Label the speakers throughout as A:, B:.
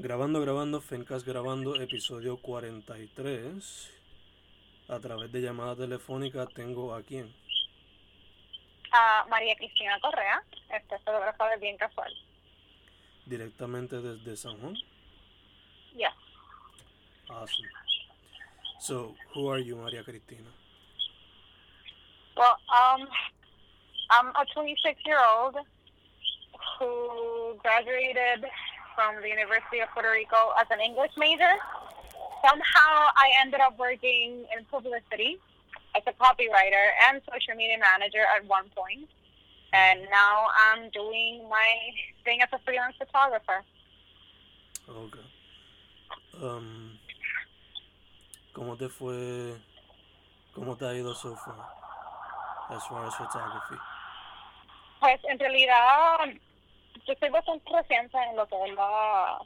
A: Grabando, grabando, Fencast grabando, episodio 43. A través de llamada telefónica tengo a quién.
B: A María Cristina Correa, este fotógrafa de Bien Casual.
A: Directamente desde San Juan.
B: Yes.
A: Awesome. So, who are you, María Cristina?
B: Well, um, I'm a 26 year old who graduated from the University of Puerto Rico as an English major. Somehow I ended up working in publicity as a copywriter and social media manager at one point. And now I'm doing my thing as a freelance photographer.
A: Okay. Um, ¿Cómo te fue? ¿Cómo te ha ido so far? As far as photography.
B: Pues en realidad yo estoy bastante reciente en lo que es la,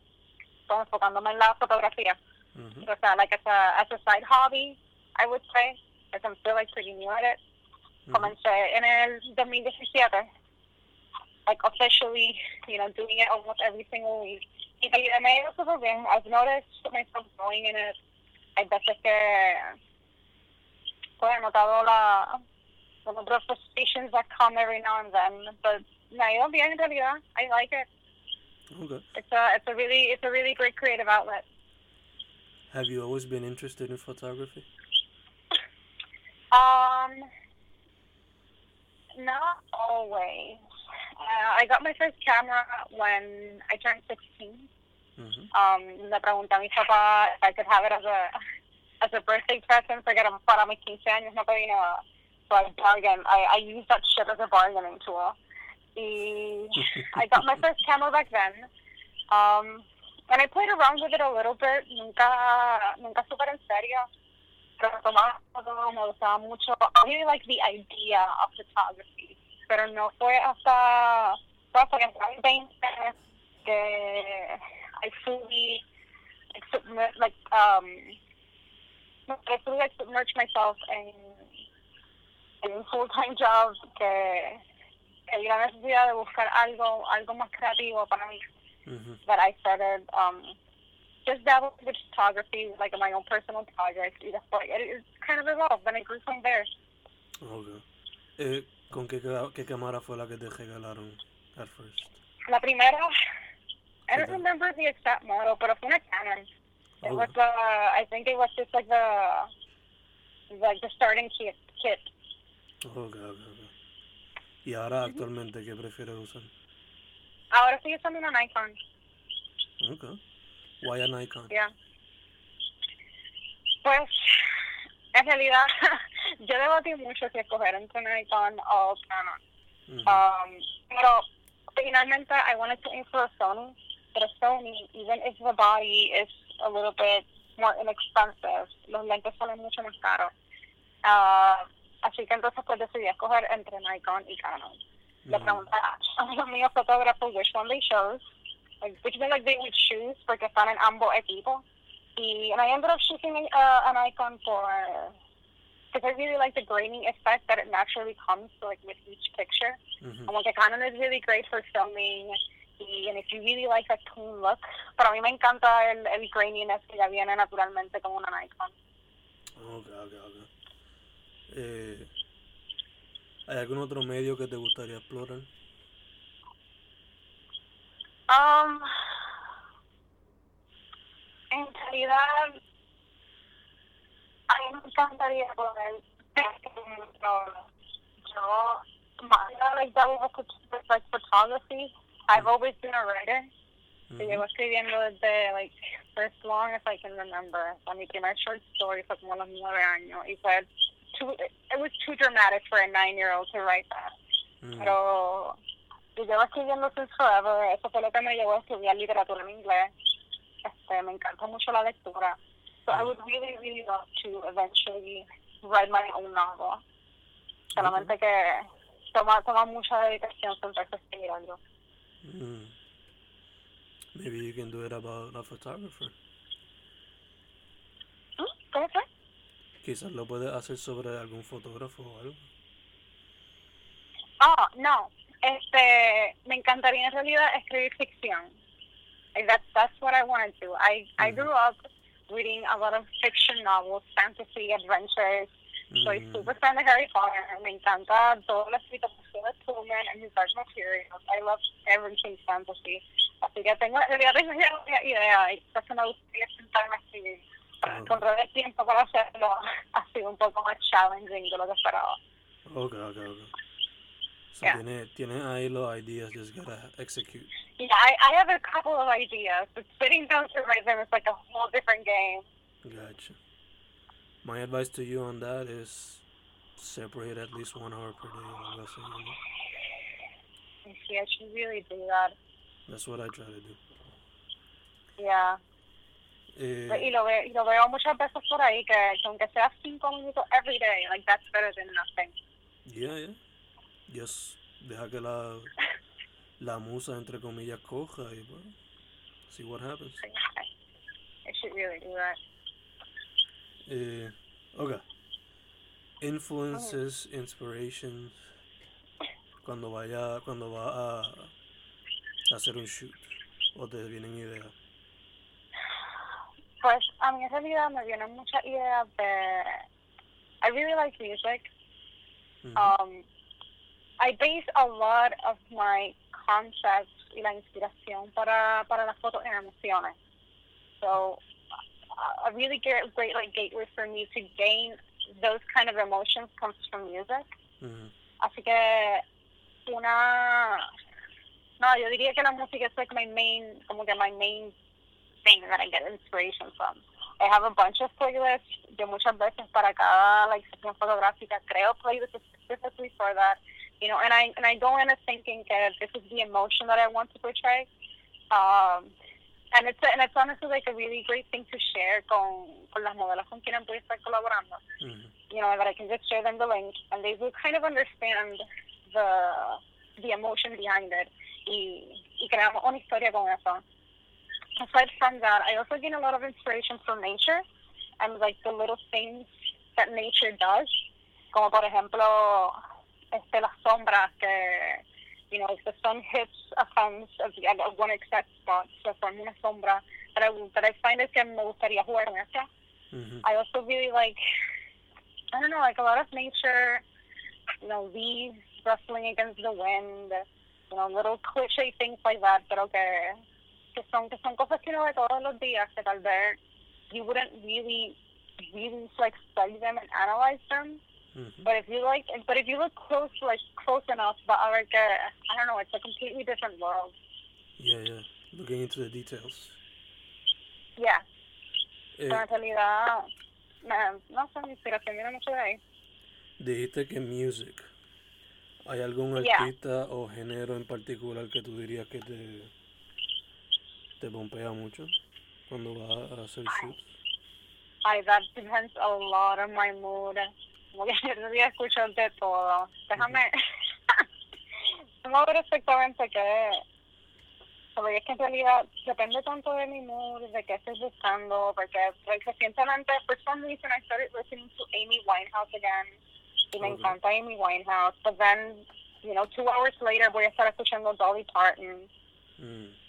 B: enfocándome en la fotografía.
A: Mhm.
B: O sea, like as a, as a side hobby, I would say, because I'm still like pretty new at it.
A: Mhm.
B: Comencé en el 2017, like officially, you know, doing it almost every single week. Y me ha ido súper bien. I've noticed myself growing in it. Hay veces que pues, he notado la, the number of frustrations that come every now and then, but me ha ido bien en realidad. I like it.
A: Okay.
B: It's a, it's a really, it's a really great creative outlet.
A: Have you always been interested in photography?
B: Um, not always. Uh, I got my first camera when I turned 16.
A: Mhm.
B: Um, le pregunté a mi papá if I could have it as a as a birthday present porque era para mis 15 años, no pedí nada. So I bargained. I, I used that shit as a bargaining tool. Y I got my first camera back then. Um, and I played around with it a little bit. Nunca, nunca super en serio. Pero tomaba me gustaba mucho. I really like the idea of photography. Pero no fue hasta, fue hasta que entré en 20 que I fully, like, like, um, I fully, like, submerged myself in, en un full-time job que, vi la necesidad de buscar algo, algo más creativo para mí
A: Mhm.
B: that I started um, just dabbling with photography, like my own personal project. Y después, it, it kind of evolved, and it grew from there.
A: Okay. Eh, ¿Con qué, qué cámara fue la que te regalaron at first?
B: La primera, I don't remember the exact model, pero fue una Canon. It
A: Okay.
B: was the, I think it was just like the, like the starting kit. kit.
A: Okay, okay, okay. ¿Y ahora actualmente qué prefieres usar?
B: Ahora estoy usando una Nikon.
A: Okay. Why a Nikon?
B: Yeah. Pues, en realidad, yo debatí mucho si escoger entre Nikon o Canon.
A: Mhm.
B: Um, pero finalmente I wanted to a Sony, a Sony, even if the body is a little bit more inexpensive, los lentes salen mucho más caros. Ah, así que entonces pues decidí escoger entre Nikon y Canon. Le pregunté a amigos míos fotógrafos which one they chose, like which one like they would choose porque están en ambos equipos. Y and I ended up choosing uh, a Nikon for because I really like the graining effect that it naturally comes like with each picture.
A: Mhm.
B: Como que Canon is really great for filming y and if you really like that clean look, pero a mí me encanta el, el graininess que ya viene naturalmente con una Nikon.
A: Okay, okay, okay. Eh, ¿Hay algún otro medio que te gustaría explorar?
B: Um, en realidad, a mí me encantaría poder, pero yo, más like with, like photography, I've always been a writer. So
A: Mhm.
B: llevo escribiendo desde like for as long as I can remember. O sea, mi primer short story fue como a los nueve años y fue too, it was too dramatic for a nine-year-old to write that.
A: Mhm.
B: Pero yo llevo escribiendo since forever. Eso fue lo que me llevó a estudiar literatura en inglés. Este, me encanta mucho la lectura. So I would really, really love to eventually write my own novel. Solamente que toma, toma mucha dedicación sentarse a escribir algo.
A: Mm. Maybe you can do it about a photographer.
B: ¿Mm? ¿Cómo fue?
A: Quizás lo puedes hacer sobre algún fotógrafo o algo.
B: Oh, no. Este, me encantaría en realidad escribir ficción. Like that's what I want to do. I I grew up reading a lot of fiction novels, fantasy, adventures. Soy
A: Mm,
B: super fan de Harry Potter. Me encanta todo lo escrito por Philip Pullman and his Dark Materials. I love everything fantasy. Así que tengo, en realidad tengo idea y eso me gustaría sentarme a escribir.
A: Ah.
B: Encontrar el tiempo para hacerlo ha sido un poco más challenging de lo que esperaba.
A: Ok, ok, ok. So
B: Yeah.
A: tiene, tiene ahí los ideas, just gotta execute.
B: Yeah, I, I have a couple of ideas, but sitting down to write them is like a whole different game.
A: Gotcha. My advice to you on that is separate at least one hour per day. o algo you know?
B: You see, I should really do that.
A: That's what I try to do.
B: Yeah.
A: Eh,
B: Y lo, veo, y lo veo muchas veces por ahí que, que aunque sea cinco minutos every day, like that's better than nothing.
A: yeah, yeah. Just deja que la, la musa, entre comillas, coja y bueno, see what happens.
B: I, should really do that.
A: Eh, okay. Influences, inspirations. Cuando vaya, cuando va a hacer un shoot o te vienen ideas.
B: Pues a mí en realidad me vienen muchas ideas de... I really like music.
A: Ujú.
B: Um, I base a lot of my concepts y la inspiración para, para las fotos en emociones. So, a- really great, great like gateway for me to gain those kind of emotions comes from music.
A: Ujú.
B: Así que una no, yo diría que la música es like my main, como que my main thing that I get inspiration from. I have a bunch of playlists. Yo muchas veces para cada like sesión fotográfica creo playlists specifically for that. You know, and I and I go in thinking that this is the emotion that I want to portray. Um, and it's and it's honestly like a really great thing to share con, con las modelos con quienes voy a estar colaborando
A: Ujú.
B: you know, that I can just share them the link and they will kind of understand the the emotion behind it y, y creamos una historia con eso. Aside from that, I also gain a lot of inspiration from nature and like the little things that nature does, como por ejemplo este, las sombras que, you know, if the sun hits a fence at one exact spot, se forma una sombra that I, that I find es que me gustaría jugar con esa.
A: Ujú.
B: I also really like, I don't know, like a lot of nature, you know, leaves rustling against the wind, you know, little cliche things like that, pero que, que son, que son cosas que uno ve todos los días, que tal vez you wouldn't really, really like study them and analyze them.
A: Ujú.
B: But if you like, but if you look close, like close enough, but a ver que, I don't know, it's a completely different world.
A: Yeah, yeah. Looking into the details.
B: Yeah,
A: Eh,
B: en realidad, no sé, mi inspiración viene mucho de ahí.
A: dijiste que music. ¿Hay algún
B: Yeah.
A: artista o género en particular que tú dirías que te, te pompea mucho cuando vas a hacer shoots?
B: Ay, that depends a lot on my mood. Como que yo día escucho de todo. Déjame. Vamos a ver exactamente qué. Porque es que en realidad depende tanto de mi mood, de qué estoy buscando. Porque like, recientemente, for some reason, I started listening to Amy Winehouse again. Y me
A: Okay.
B: encanta Amy Winehouse. But then, you know, two hours later voy a estar escuchando Dolly Parton.
A: Mm.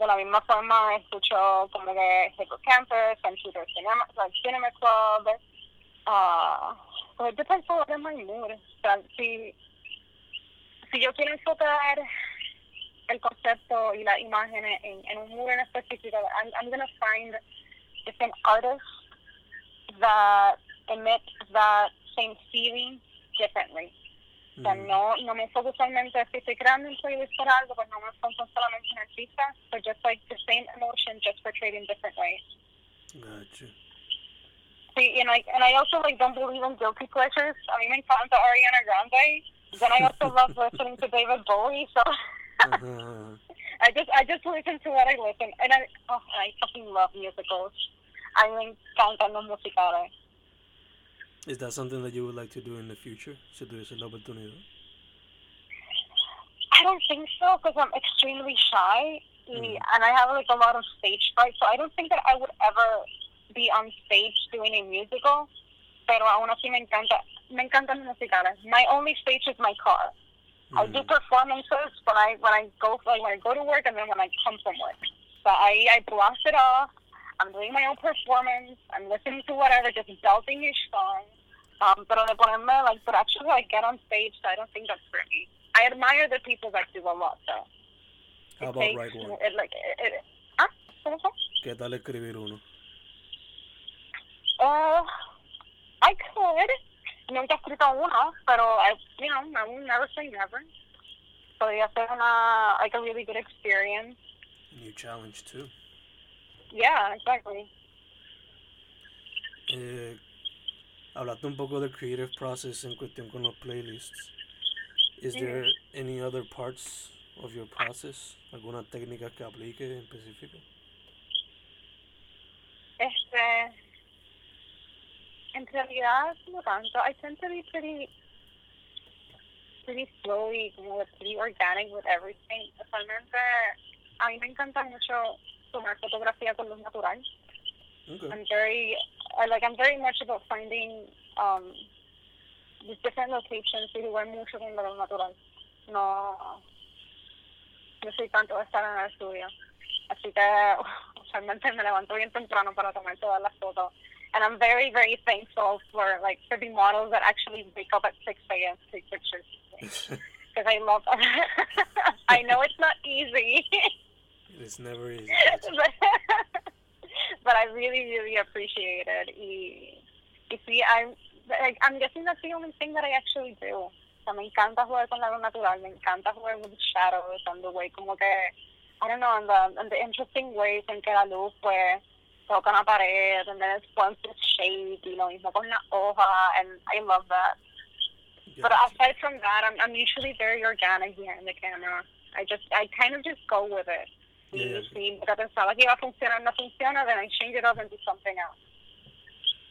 B: De la misma forma escucho como que Hippo Campus, Computer Cinema, like Cinema Club. Uh, so it depends a lot on my mood. O sea, si, si yo quiero enfocar el concepto y las imágenes en, en un mood en específico, I'm, I'm going to find different artists that emit that same feeling differently. O sea, no, no me enfoco solamente si estoy creando un playlist para algo, pues no me enfoco solamente en artistas, but just like the same emotion, just portrayed in different ways.
A: Gotcha.
B: See, and I and I also like don't believe in guilty pleasures. I mean, me encanta Ariana Grande. Then I also love listening to David Bowie. So. I just I just listen to what I listen, and I oh, I fucking love musicals. I me encantan los musicales.
A: Is that something that you would like to do in the future? Si tuviese la oportunidad.
B: I don't think so because I'm extremely shy
A: Mhm.
B: and I have like a lot of stage fright. So I don't think that I would ever be on stage doing a musical. Pero aún así me encanta, me encantan los musicales. My only stage is my car. I do
A: Mm.
B: performances when I when I go like when I go to work and then when I come from work. So I, I blast it off. I'm doing my own performance. I'm listening to whatever, just belting each song. Um, pero de ponerme, like, but actually, like, get on stage, so I don't think that's for me. I admire the people that do a lot, though.
A: How about
B: takes-
A: write one?
B: It, like, it, it, ¿Ah?
A: ¿Qué tal escribir uno?
B: Uh, I could. Nunca he escrito uno, pero I, you know, I will never say never. Podría ser una, like a really good experience.
A: New challenge too.
B: Yeah, exactly.
A: Eh, hablaste un poco del creative process en cuestión con los playlists. Is
B: Mhm.
A: there any other parts of your process? ¿Alguna técnica que aplique en específico?
B: Este, en realidad, no tanto. I tend to be pretty, pretty slowly, como pretty organic with everything. Usualmente, a mí me encanta mucho tomar fotografía con luz natural.
A: Okay.
B: I'm very, I like, I'm very much about finding um, these different locations y jugar mucho con luz natural. No, no soy tanto de estar en el estudio. Así que usualmente me levanto bien temprano para tomar todas las fotos. And I'm very, very thankful for like for the models that actually wake up at 6 a.m. to take pictures. Because I love them. I know it's not easy.
A: It's never easy.
B: but, but I really, really appreciate it. Y, y sí, I'm, like, I'm guessing that's the only thing that I actually do. O sea, me encanta jugar con la luz natural, me encanta jugar with shadows and the way como que, I don't know, and the, and the interesting ways en que la luz pues toca una pared and then it forms this shape y lo mismo con la hoja and I love that. But aside from that, I'm, I'm usually very organic behind the camera. I just, I kind of just go with it. Si porque pensaba que iba a funcionar, no funciona, then I change it up and do something else.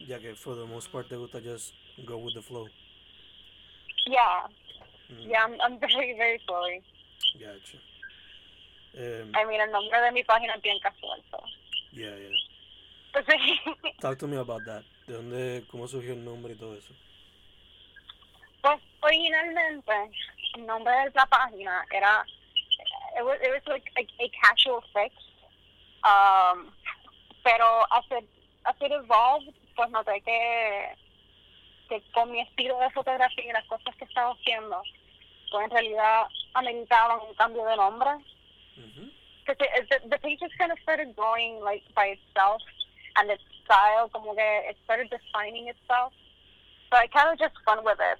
A: Ya que for the most part te gusta just go with the flow.
B: Yeah,
A: Mm,
B: yeah, I'm, I'm very, very sorry.
A: Gotcha. Um,
B: I mean, el nombre de mi página es bien casual, so.
A: yeah, yeah.
B: Pues sí.
A: Talk to me about that. ¿De dónde, cómo surgió el nombre y todo eso?
B: Pues originalmente el nombre de la página era it was, it was like a, a casual fix. Um, pero as it, as it evolved, pues noté que, que con mi estilo de fotografía y las cosas que estaba haciendo, pues en realidad ameritaban un cambio de nombre. It, the, the page just kind of started growing like by itself and its style como que it started defining itself so I kind of just fun with it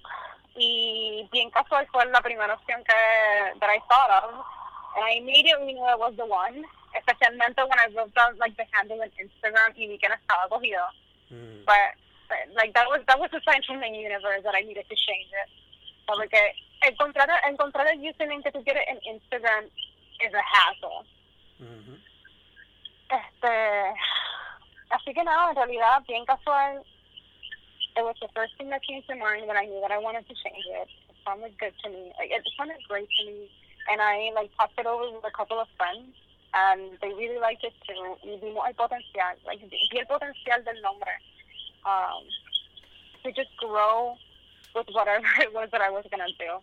B: y bien casual fue la primera opción que that I thought of and I immediately knew it was the one especialmente when I wrote down like the handle in Instagram y vi que estaba cogido
A: Mm,
B: but, but like that was that was a sign from the universe that I needed to change it so, porque encontrar encontrar el username que tú quieres en Instagram is a hassle
A: ujú.
B: Este, así que nada, en realidad, bien casual. It was the first thing that came to mind when I knew that I wanted to change it. It sounded good to me. Like, it sounded great to me. And I like talked it over with a couple of friends and they really liked it too. Y vimos el potencial, like vi el potencial del nombre. Um, to just grow with whatever it was that I was gonna do.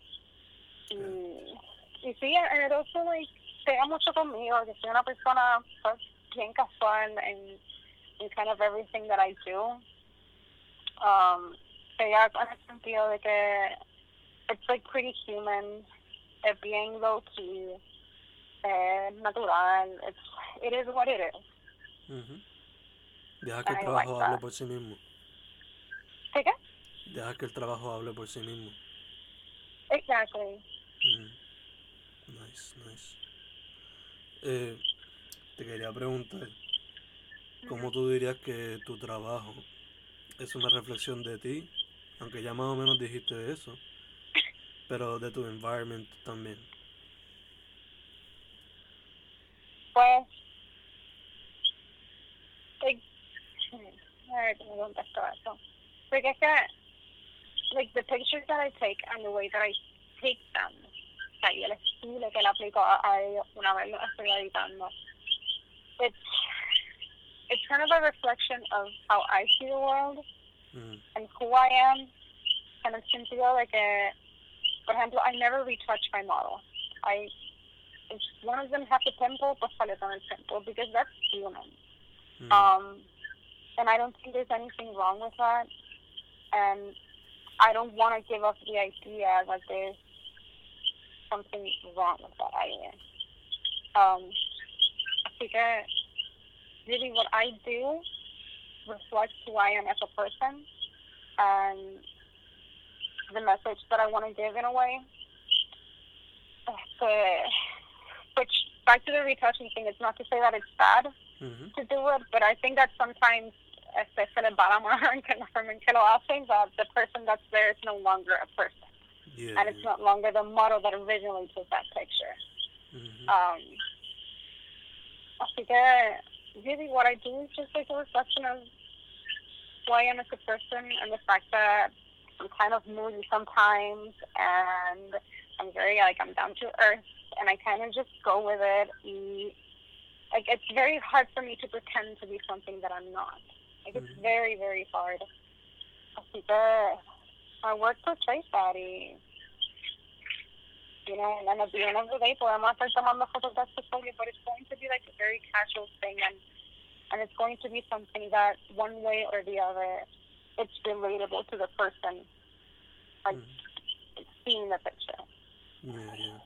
B: Y, y sí, and it also like pega mucho conmigo, que soy una persona pues, bien casual en, in kind of everything that I do. Um, pega en el sentido de que it's like pretty human, es bien low key, es natural, it's, it is what it is.
A: Deja que el
B: I like
A: trabajo hable por sí mismo.
B: ¿Qué qué?
A: Deja que el trabajo hable por sí mismo.
B: Exactly.
A: Mm. Nice, nice. Eh, te quería preguntar, ¿cómo tú dirías que tu trabajo es una reflexión de ti? Aunque ya más o menos dijiste eso, pero de tu environment también.
B: Pues, like, a ver cómo contesto eso. Porque es que, like, the pictures that I take and the way that I take them, o sea, y el estilo que le aplico a, a ellos una vez lo estoy editando, it's, it's kind of a reflection of how I see the world
A: Mm,
B: and who I am, en el sentido de que, por ejemplo, I never retouch my model. I if one of them has a pimple, pues sale con el pimple because that's human.
A: Mm.
B: Um, and I don't think there's anything wrong with that. And I don't want to give up the idea that there's something wrong with that idea. Um, así que really what I do reflects who I am as a person and the message that I want to give in a way. Este, which back to the retouching thing, it's not to say that it's bad
A: Mhm.
B: to do it, but I think that sometimes este, se les va la mano en que la forma en que lo hacen, that the person that's there is no longer a person,
A: Yeah.
B: and it's not longer the model that originally took that picture.
A: Mhm.
B: Um, así que really what I do is just like a reflection of who I am as a person and the fact that I'm kind of moody sometimes and I'm very like I'm down to earth and I kind of just go with it. Y, like it's very hard for me to pretend to be something that I'm not. Like it's
A: Mhm.
B: very very hard. Así que I work to trace that y you know, and then at the end of the day, podemos estar tomando fotos de portfolio, but it's going to be like a very casual thing, and and it's going to be something that one way or the other, it's relatable to the person, like
A: Mhm.
B: seeing the picture.
A: Yeah, yeah.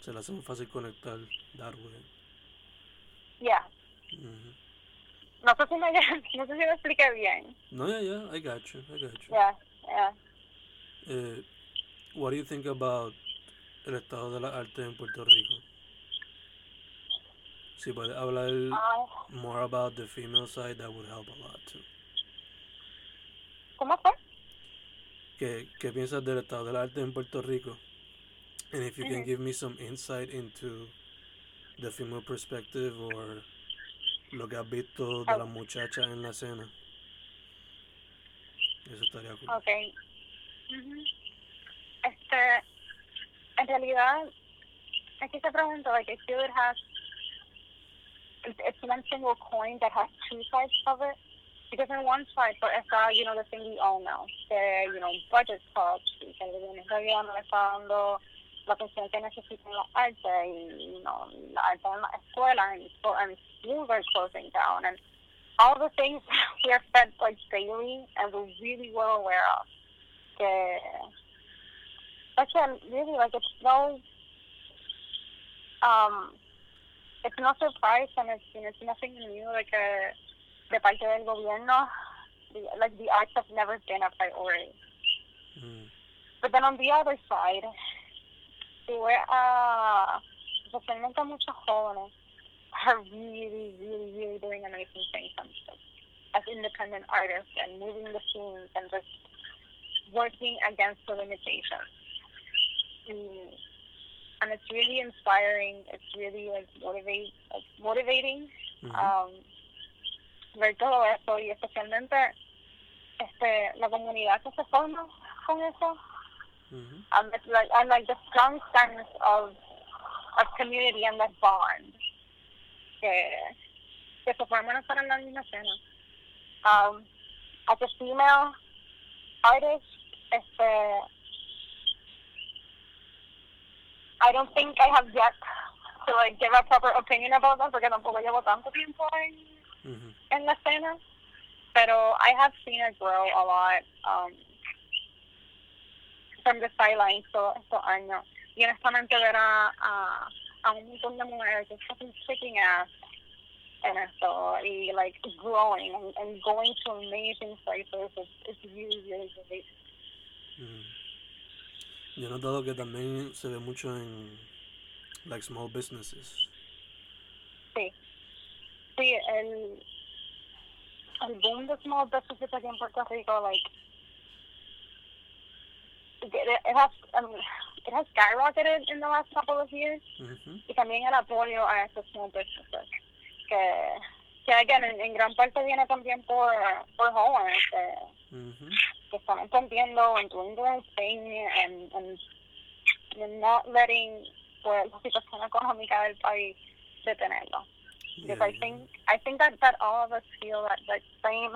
A: Se le hace muy fácil conectar way.
B: Yeah.
A: Mhm.
B: No sé si me, no sé si me expliqué bien.
A: No, yeah, yeah. I got you. I got you.
B: Yeah, yeah.
A: Eh, what do you think about el estado de la arte en Puerto Rico? Si puedes hablar
B: Ah,
A: more about the female side, that would help a lot too.
B: ¿Cómo fue?
A: ¿Qué, qué piensas del estado del arte en Puerto Rico? And if you can give me some insight into the female perspective or lo que has visto de
B: Ah.
A: las muchachas en la escena. Eso estaría cool.
B: Okay. Ujú. Este, en realidad, aquí se pregunta, like, I feel it has, it's, it's one single coin that has two sides of it. Because on one side, but está, you know, the thing we all know, que, you know, budget cuts, y que el gobierno no le está dando la artes, y, you know, la arte en la escuela, and, and schools are closing down, and all the things we are fed like daily and we're really well aware of. Que, again, really, like it's no, um, it's no surprise and it's, you know, it's nothing new. Like uh, de parte del gobierno, the, like the arts have never been a priority.
A: Mm,
B: But then on the other side, si ve a, especialmente muchos jóvenes, are really, really, really doing amazing things as independent artists and moving the scenes and just working against the limitations. Mm. And it's really inspiring. It's really like motivate, like motivating
A: mhm,
B: um, ver todo eso y especialmente este la comunidad que se forma con eso.
A: Mhm,
B: and it's like and like the strong sense of of community and that bond que que se forman para la misma escena. Um, as a female artist este I don't think I have yet to like give a proper opinion about them porque tampoco llevo tanto tiempo en
A: mhm,
B: en la escena, pero I have seen her grow a lot um, from the sidelines todos estos años. Y honestamente ver a, a, a un montón de mujeres just fucking kicking ass en esto y like growing and, and going to amazing places is, is really, really, really
A: mhm. Yo he notado que también se ve mucho en like small businesses.
B: Sí, sí, el, el boom de small businesses aquí en Puerto Rico, like, it, it has, um, it has skyrocketed in the last couple of years, y también el apoyo a estos small businesses, que, que again, en, en gran parte viene también por, por jóvenes, que, que están entendiendo own thing, and, and, and not letting, pues, la situación económica del país detenerlo. Because
A: yeah,
B: I think I think that that all of us feel that that same.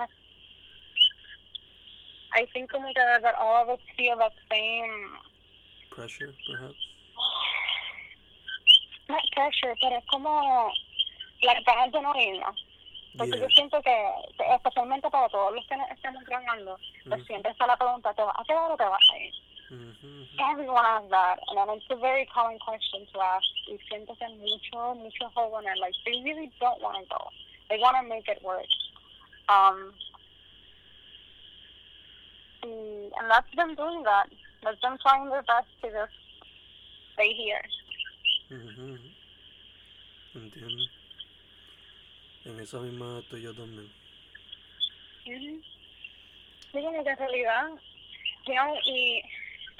B: I think que that all of us feel that same.
A: Pressure, perhaps.
B: not pressure, pero es como las ganas de no irnos. Porque
A: Yeah.
B: yo siento que, que especialmente para todos los que pues
A: Ujú.
B: siempre está la pregunta, ¿te vas a quedar o te vas a ir?
A: Ujú,
B: Everyone asks that, and then it's a very common question to ask. Y siento que mucho, mucho jóvenes, like, they really don't want to go. They want to make it work. Um, and that's them doing that. That's them trying their best to just stay here.
A: Mm-hmm. Entiendo. En esa misma estoy yo también.
B: Sí, como que realidad, you know, y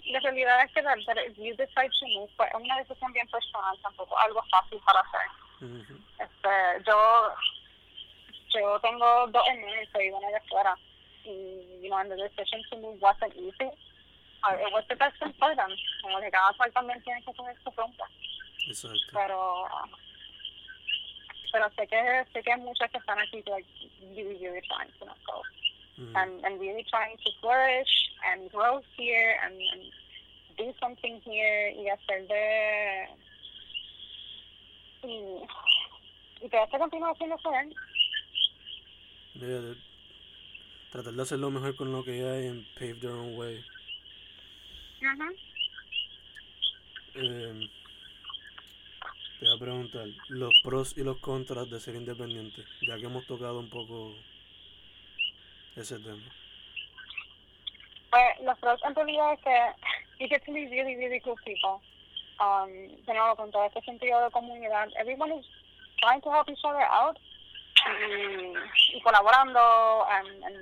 B: la realidad es que that if you decide to move, es una decisión bien personal, tampoco algo fácil para hacer.
A: Ujú,
B: Este, yo, yo tengo dos hermanos y una de fuera. Y, you know, and the decision to move wasn't easy. Uh, it was the best thing for them. Como que cada cual también tiene que tener su rumbo.
A: Exacto.
B: Pero, pero sé que, sé que hay muchos que están aquí, like, really, really trying to not go.
A: Ujú,
B: and, and really trying to flourish and grow here and, and do something here y hacer de y, y que
A: de- tratar de hacer lo mejor con lo que hay and pave their own way.
B: Ujú.
A: Eh, te voy a preguntar los pros y los contras de ser independiente, ya que hemos tocado un poco ese tema.
B: pues los pros en realidad es que you get to meet really really cool people um, de nuevo con todo este sentido de comunidad everyone is trying to help each other out y, y colaborando and, and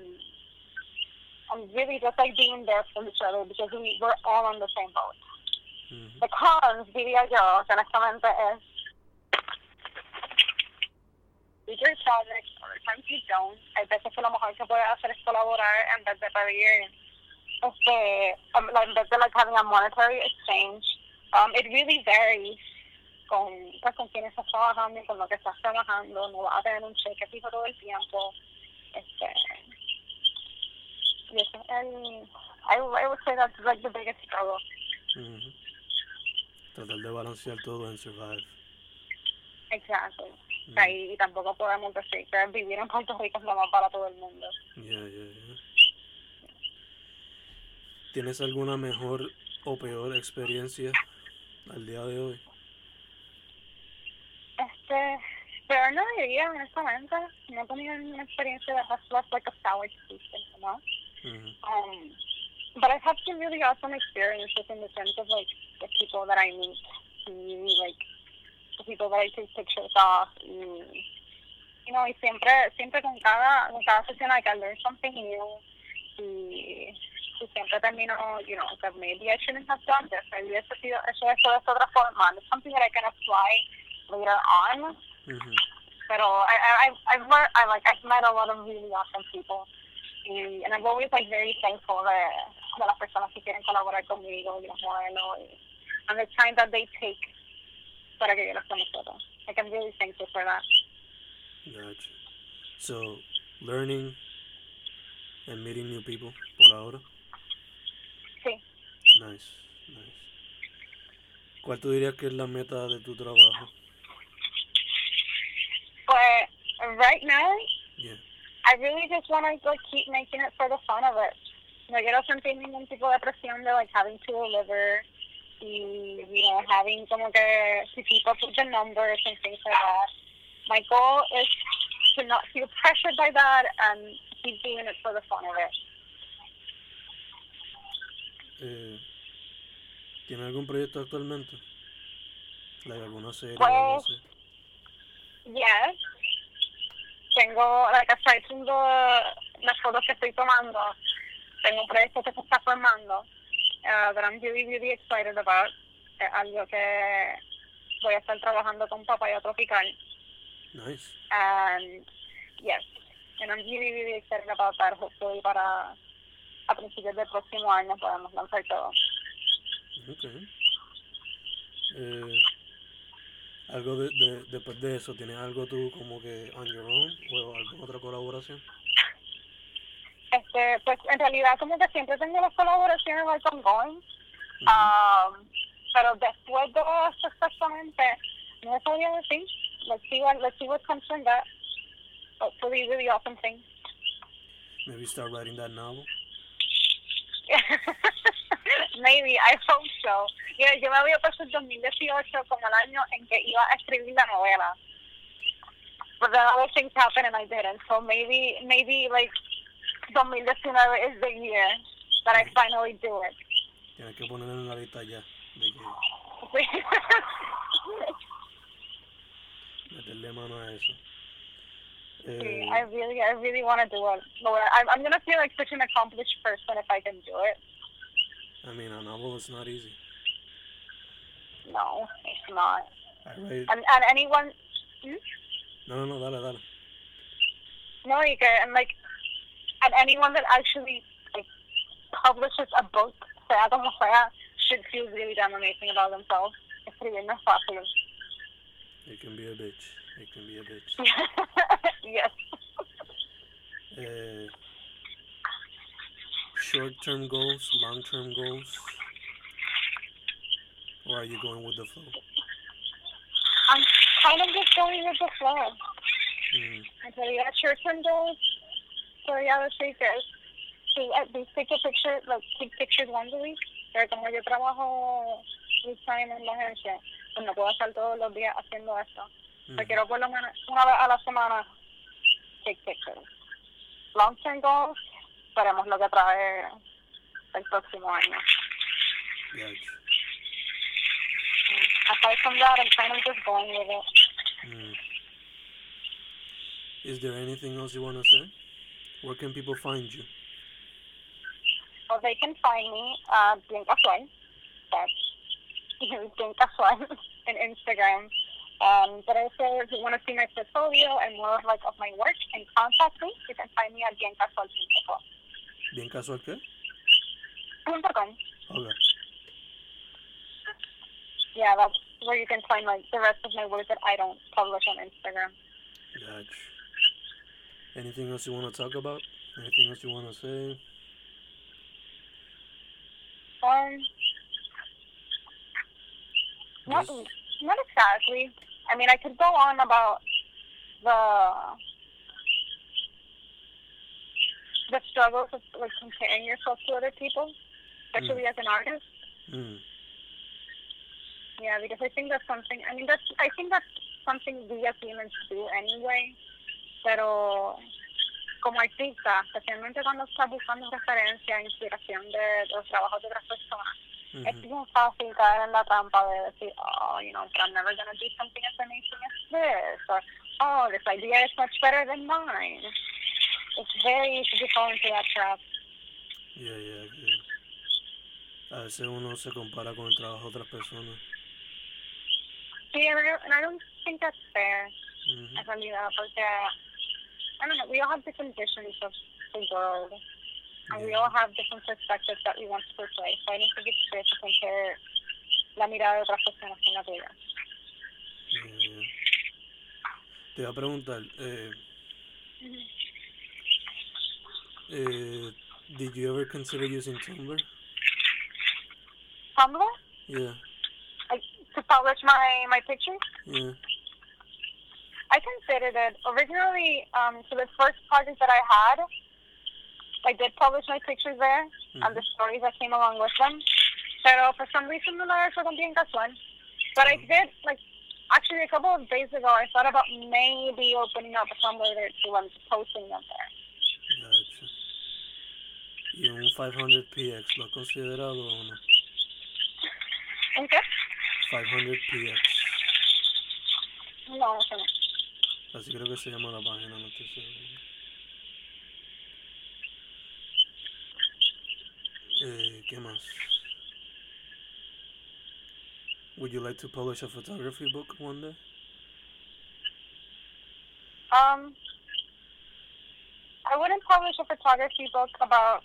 B: and really just like being there for each other because we, we're all on the same boat
A: Ujú,
B: The cons, diría yo, honestamente es projects, other times you don't. Hay veces que lo mejor que puedes hacer es colaborar en vez de pedir, este, um, like, en vez de like having a monetary exchange. Um, it really varies con, pues, con quién estás trabajando y con lo que estás trabajando. No vas a tener un cheque fijo todo el tiempo. Este, y eso es el, I, I would say that's like the biggest struggle.
A: ujú. Tratar de balancear todo en survive.
B: Exactly.
A: Mm,
B: O sea, y, y tampoco podemos decir que vivir en Puerto Rico es lo más para todo el mundo.
A: yeah, yeah, yeah. ¿Tienes alguna mejor o peor experiencia al día de hoy?
B: Este, pero no diría, honestamente, no he tenido ninguna experiencia has left like a sour in my mouth.
A: Ujú,
B: Um, but I've had some really awesome experiences in the sense of like the people that I meet, y like people that I take pictures of, y, you know, y siempre, siempre con cada, con cada sesión like I learn something new, y, y siempre termino, you know, that maybe I shouldn't have done this, maybe eso, sido- eso, eso de esta otra forma, it's something that I can apply later on,
A: ujú,
B: pero I, I, I've- I've learned, I like, I've met a lot of really awesome people. Y, and I'm always like very thankful de, de las personas que quieren colaborar conmigo y los modelos and the time that they take para que yo los conozca. Like I'm really thankful for that.
A: Gotcha. So, learning and meeting new people por ahora.
B: Sí.
A: Nice, nice. ¿Cuál tú dirías que es la meta de tu trabajo?
B: But right now,
A: Yeah.
B: I really just want to like keep making it for the fun of it. No quiero sentir ningún tipo de presión de like having to deliver y you know having como que to keep up with the numbers and things like that. My goal is to not feel pressured by that and keep doing it for the fun of it.
A: Eh, ¿Tiene algún proyecto actualmente? Like alguna serie
B: Pues? Yes. Tengo, like, aside from the, las fotos que estoy tomando, tengo un proyecto que se está formando uh, that I'm really, really excited about. Es algo que voy a estar trabajando con Papaya Tropical.
A: Nice.
B: And, yes. And I'm really, really excited about that. Hopefully para a principios del próximo año podemos lanzar todo.
A: Ok. Eh, algo de, de, después de eso, ¿tienes algo tú como que on your own o alguna otra colaboración?
B: Este, pues en realidad como que siempre tengo las colaboraciones like ongoing.
A: Ujú.
B: Um, pero después de esto exactamente, No sabía decir. Let's see what let's see what comes from that. Hopefully, really awesome thing.
A: Maybe start writing that novel.
B: Maybe, I hope so. Yo, yo me había puesto el 2018 como el año en que iba a escribir la novela. But then other things happened and I didn't. So maybe, maybe like 2019 is the year that I mm. finally do it.
A: Tienes que ponerlo en la lista ya. De que meterle mano a eso.
B: Sí,
A: Eh,
B: I really, I really want to do it. I'm, I'm gonna feel like such an accomplished person if I can do it.
A: I mean, a novel is not easy.
B: No, it's not.
A: I write.
B: And and anyone,
A: No, no, no, dale, dale.
B: no, you can, and like, and anyone that actually like publishes a book, sea como sea, should feel really damn amazing about themselves. No es fácil.
A: It can be a bitch. It can be a bitch.
B: yes.
A: Uh, short-term goals, long-term goals, or are you going with the flow?
B: I'm kind of just going with the flow.
A: Mm,
B: I tell you, short-term goals. So yeah, let's say this. Sí, at least take a picture, like take pictures once a week. Pero como yo trabajo full time en la agencia, pues no puedo estar todos los días haciendo esto.
A: mhm.
B: Yo quiero por lo menos una vez a la semana take pictures. Long term goals, veremos lo que trae el próximo año.
A: Gotcha.
B: Aside from that, I'm kind of just going with it.
A: Mm. Is there anything else you want to say? Where can people find you?
B: Well, they can find me uh, Bien Casual. That's Bien Casual on Instagram. Um, but also, if you want to see my portfolio and more of, like of my work and contact me, you can find me at biencasual.com.
A: Bien casual qué?
B: .com.
A: Okay.
B: Yeah, that's where you can find like the rest of my work that I don't publish on Instagram.
A: Gotcha. Anything else you want to talk about? Anything else you want to say?
B: Um, not, not exactly. I mean, I could go on about the the struggles of like comparing yourself to other people, especially as an artist.
A: Mm.
B: Yeah, because I think that's something. I mean, that's I think that's something we as humans do anyway. Pero como artista, especialmente cuando estás buscando referencia, inspiración de, de los trabajos de otras personas, es
A: Mhm.
B: bien fácil caer en la trampa de decir, oh, you know, I'm never gonna do something as amazing as this, or oh, this idea is much better than mine. It's very easy to fall into that trap.
A: Yeah, yeah, yeah. A veces uno se compara con el trabajo de otras personas.
B: Sí, and I, don't think that's fair.
A: Mhm.
B: en realidad, porque, we all have different visions of the world, and we all have different perspectives that we want to portray, so I don't think it's fair to compare la mirada de otras personas con la tuya.
A: Yeah. Te iba a preguntar, eh, eh, did you ever consider using Tumblr?
B: Tumblr,
A: Yeah,
B: like, to publish my, my pictures,
A: yeah.
B: I considered it. Originally, um, so the first project that I had, I did publish my pictures there, and mm-hmm. the stories that came along with them. Pero for some reason, the la he hecho con bien one. But I mm-hmm. did, like, actually a couple of days ago, I thought about maybe opening up a Tumblr there too and posting them there.
A: Gotcha. ¿Y un 500px lo has considerado o no?
B: ¿En qué?
A: 500px.
B: No, no.
A: Así creo que se llama la página, no estoy seguro. Eh, ¿Qué más? Would you like to publish a photography book one day?
B: Um, I wouldn't publish a photography book about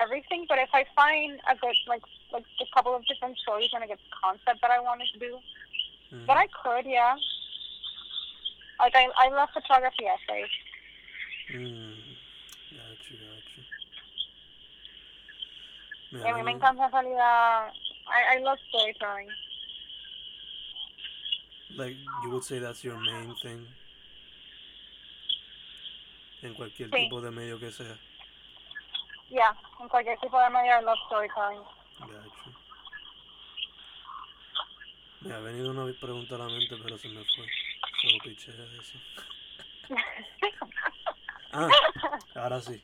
B: everything, but if I find a good, like, like a couple of different stories and a good concept that I wanted to do,
A: Mhm.
B: But I could, yeah. Like I, I love photography essays.
A: Mm, gotcha, gotcha. Me
B: Y a mí me encanta en realidad. I, I love storytelling.
A: Like, you would say that's your main thing. En cualquier
B: Sí.
A: tipo de medio que sea.
B: Yeah, en cualquier tipo de medio, I love storytelling.
A: Gacho. Me ha venido una pregunta a la mente, pero se me fue. Eso. Ah, ahora sí.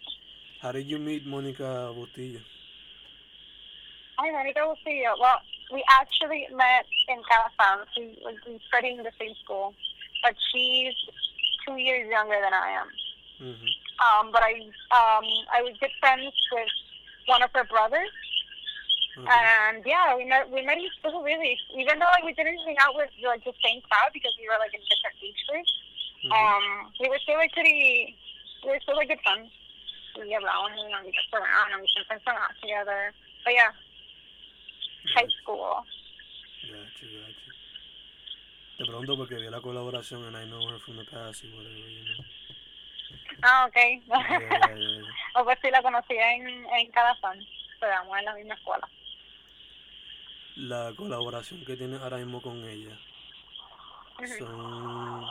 A: How did you meet Mónica Bustillo?
B: Ay, Monica Bustillo. Well, we actually met in Calafam. We, we studied in the same school, but she's two years younger than I am.
A: Mhm.
B: Um, but I um, I was good friends with one of her brothers,
A: Okay.
B: and yeah, we met we met in school really. Even though like we didn't hang out with like the same crowd because we were like in different age groups,
A: Mhm.
B: um, we were still like pretty. We were still like good friends. We get around and we just around and we sometimes hung out together. But yeah, high school.
A: Te pregunto porque vi la colaboración and I know her from the past y whatever, you know.
B: Ah, okay.
A: Yeah, yeah, yeah,
B: o pues sí la conocí en, en Calafán. Estudiamos en la misma escuela.
A: La colaboración que tienes ahora mismo con ella, son...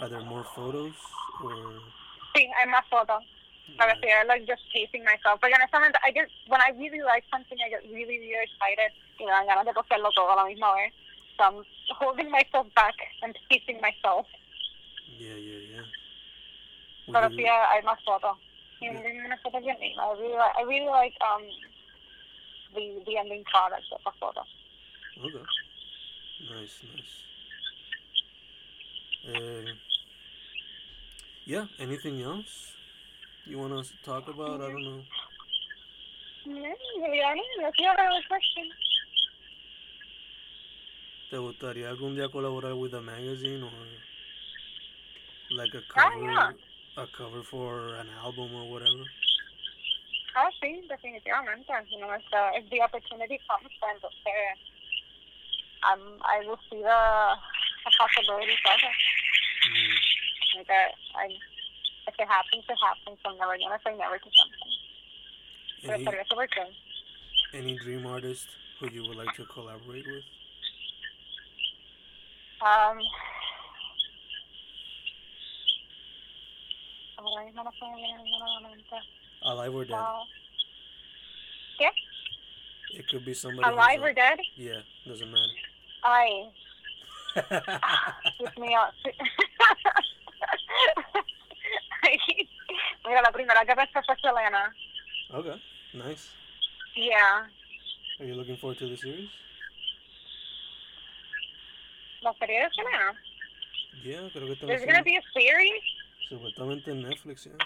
A: Are there more photos? Or...
B: Sí, hay más fotos. A veces I like just pacing myself. Porque honestamente, I get, when I really like something, I get really, really excited. Y me dan ganas de postearlo todo a la misma vez. So I'm holding myself back and pacing myself.
A: Yeah, yeah, yeah. Would
B: Pero
A: you-
B: sí hay más fotos.
A: Yeah.
B: hay unas fotos bien lindas. I really, like- I really like um, the, the ending product of the photo.
A: Okay. Nice, nice. Uh, yeah, anything else you want us to talk about? I don't know.
B: Yeah, that's the other question.
A: ¿Te gustaría algún día colaborar with a magazine or like a
B: Ah,
A: cover,
B: yeah.
A: a cover for an album or whatever?
B: Ah, sí, definitivamente. You know, if the, if the opportunity comes, then um, I will see the, the possibilities of it.
A: Mm.
B: Like, I, I, if it happens, it happens. I'm never going to say never to something. Pero
A: Any,
B: súper cool.
A: any dream artist who you would like to collaborate with?
B: Um, ahora mismo no se me viene ninguno a la mente.
A: Alive or dead?
B: Wow.
A: It could be somebody.
B: Alive or dead?
A: Yeah, doesn't matter.
B: Ay, ah, Dios mío. Mira, la primera que pensé fue Selena.
A: okay, nice.
B: Yeah.
A: Are you looking forward to the series?
B: La serie de Selena.
A: Yeah, creo que está
B: There's gonna be a series?
A: supuestamente en Netflix, yeah.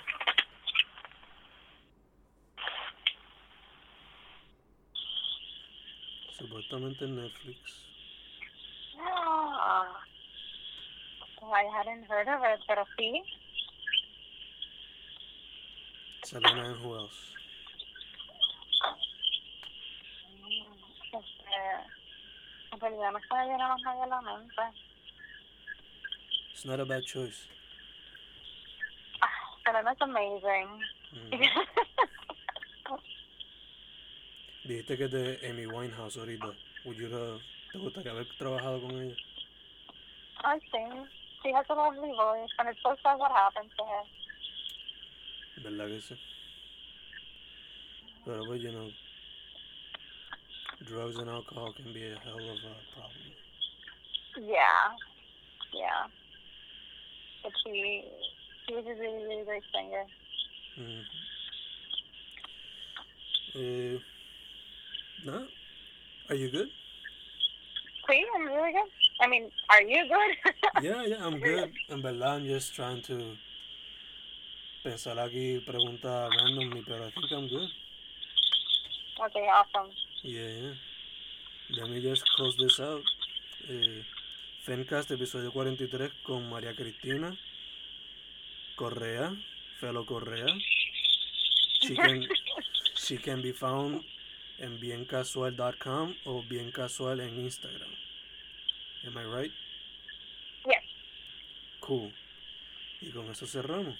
A: Supuestamente en Netflix.
B: Ah. Well, I hadn't heard of it, pero sí.
A: Selena and who else?
B: Este, en realidad me viene más nadie a la mente.
A: It's not a bad choice.
B: Ah, Selena es amazing.
A: Mm. Dijiste que es de Amy Winehouse ahorita. Would you have- ¿Te gustaría haber trabajado con ella?
B: I think she has a lovely voice, and it's so sad what happened to her.
A: ¿Verdad que sí? Pero pues, you know, drugs and alcohol can be a hell of a problem.
B: Yeah, yeah. But she, she was a really, really great singer.
A: Mm. Eh, no? Are you good?
B: See, I'm really good. I mean, are you good?
A: Yeah, yeah, I'm good. En verdad, I'm just trying to pensar aquí preguntas randomly, pero I think I'm good.
B: okay, awesome.
A: Yeah, yeah. Let me just close this out. Eh, Fencast, episodio 43 con María Cristina Correa, Felo Correa. She can, she can be found en biencasual.com o biencasual en Instagram. Am I right?
B: Yes.
A: Cool. Y con eso cerramos.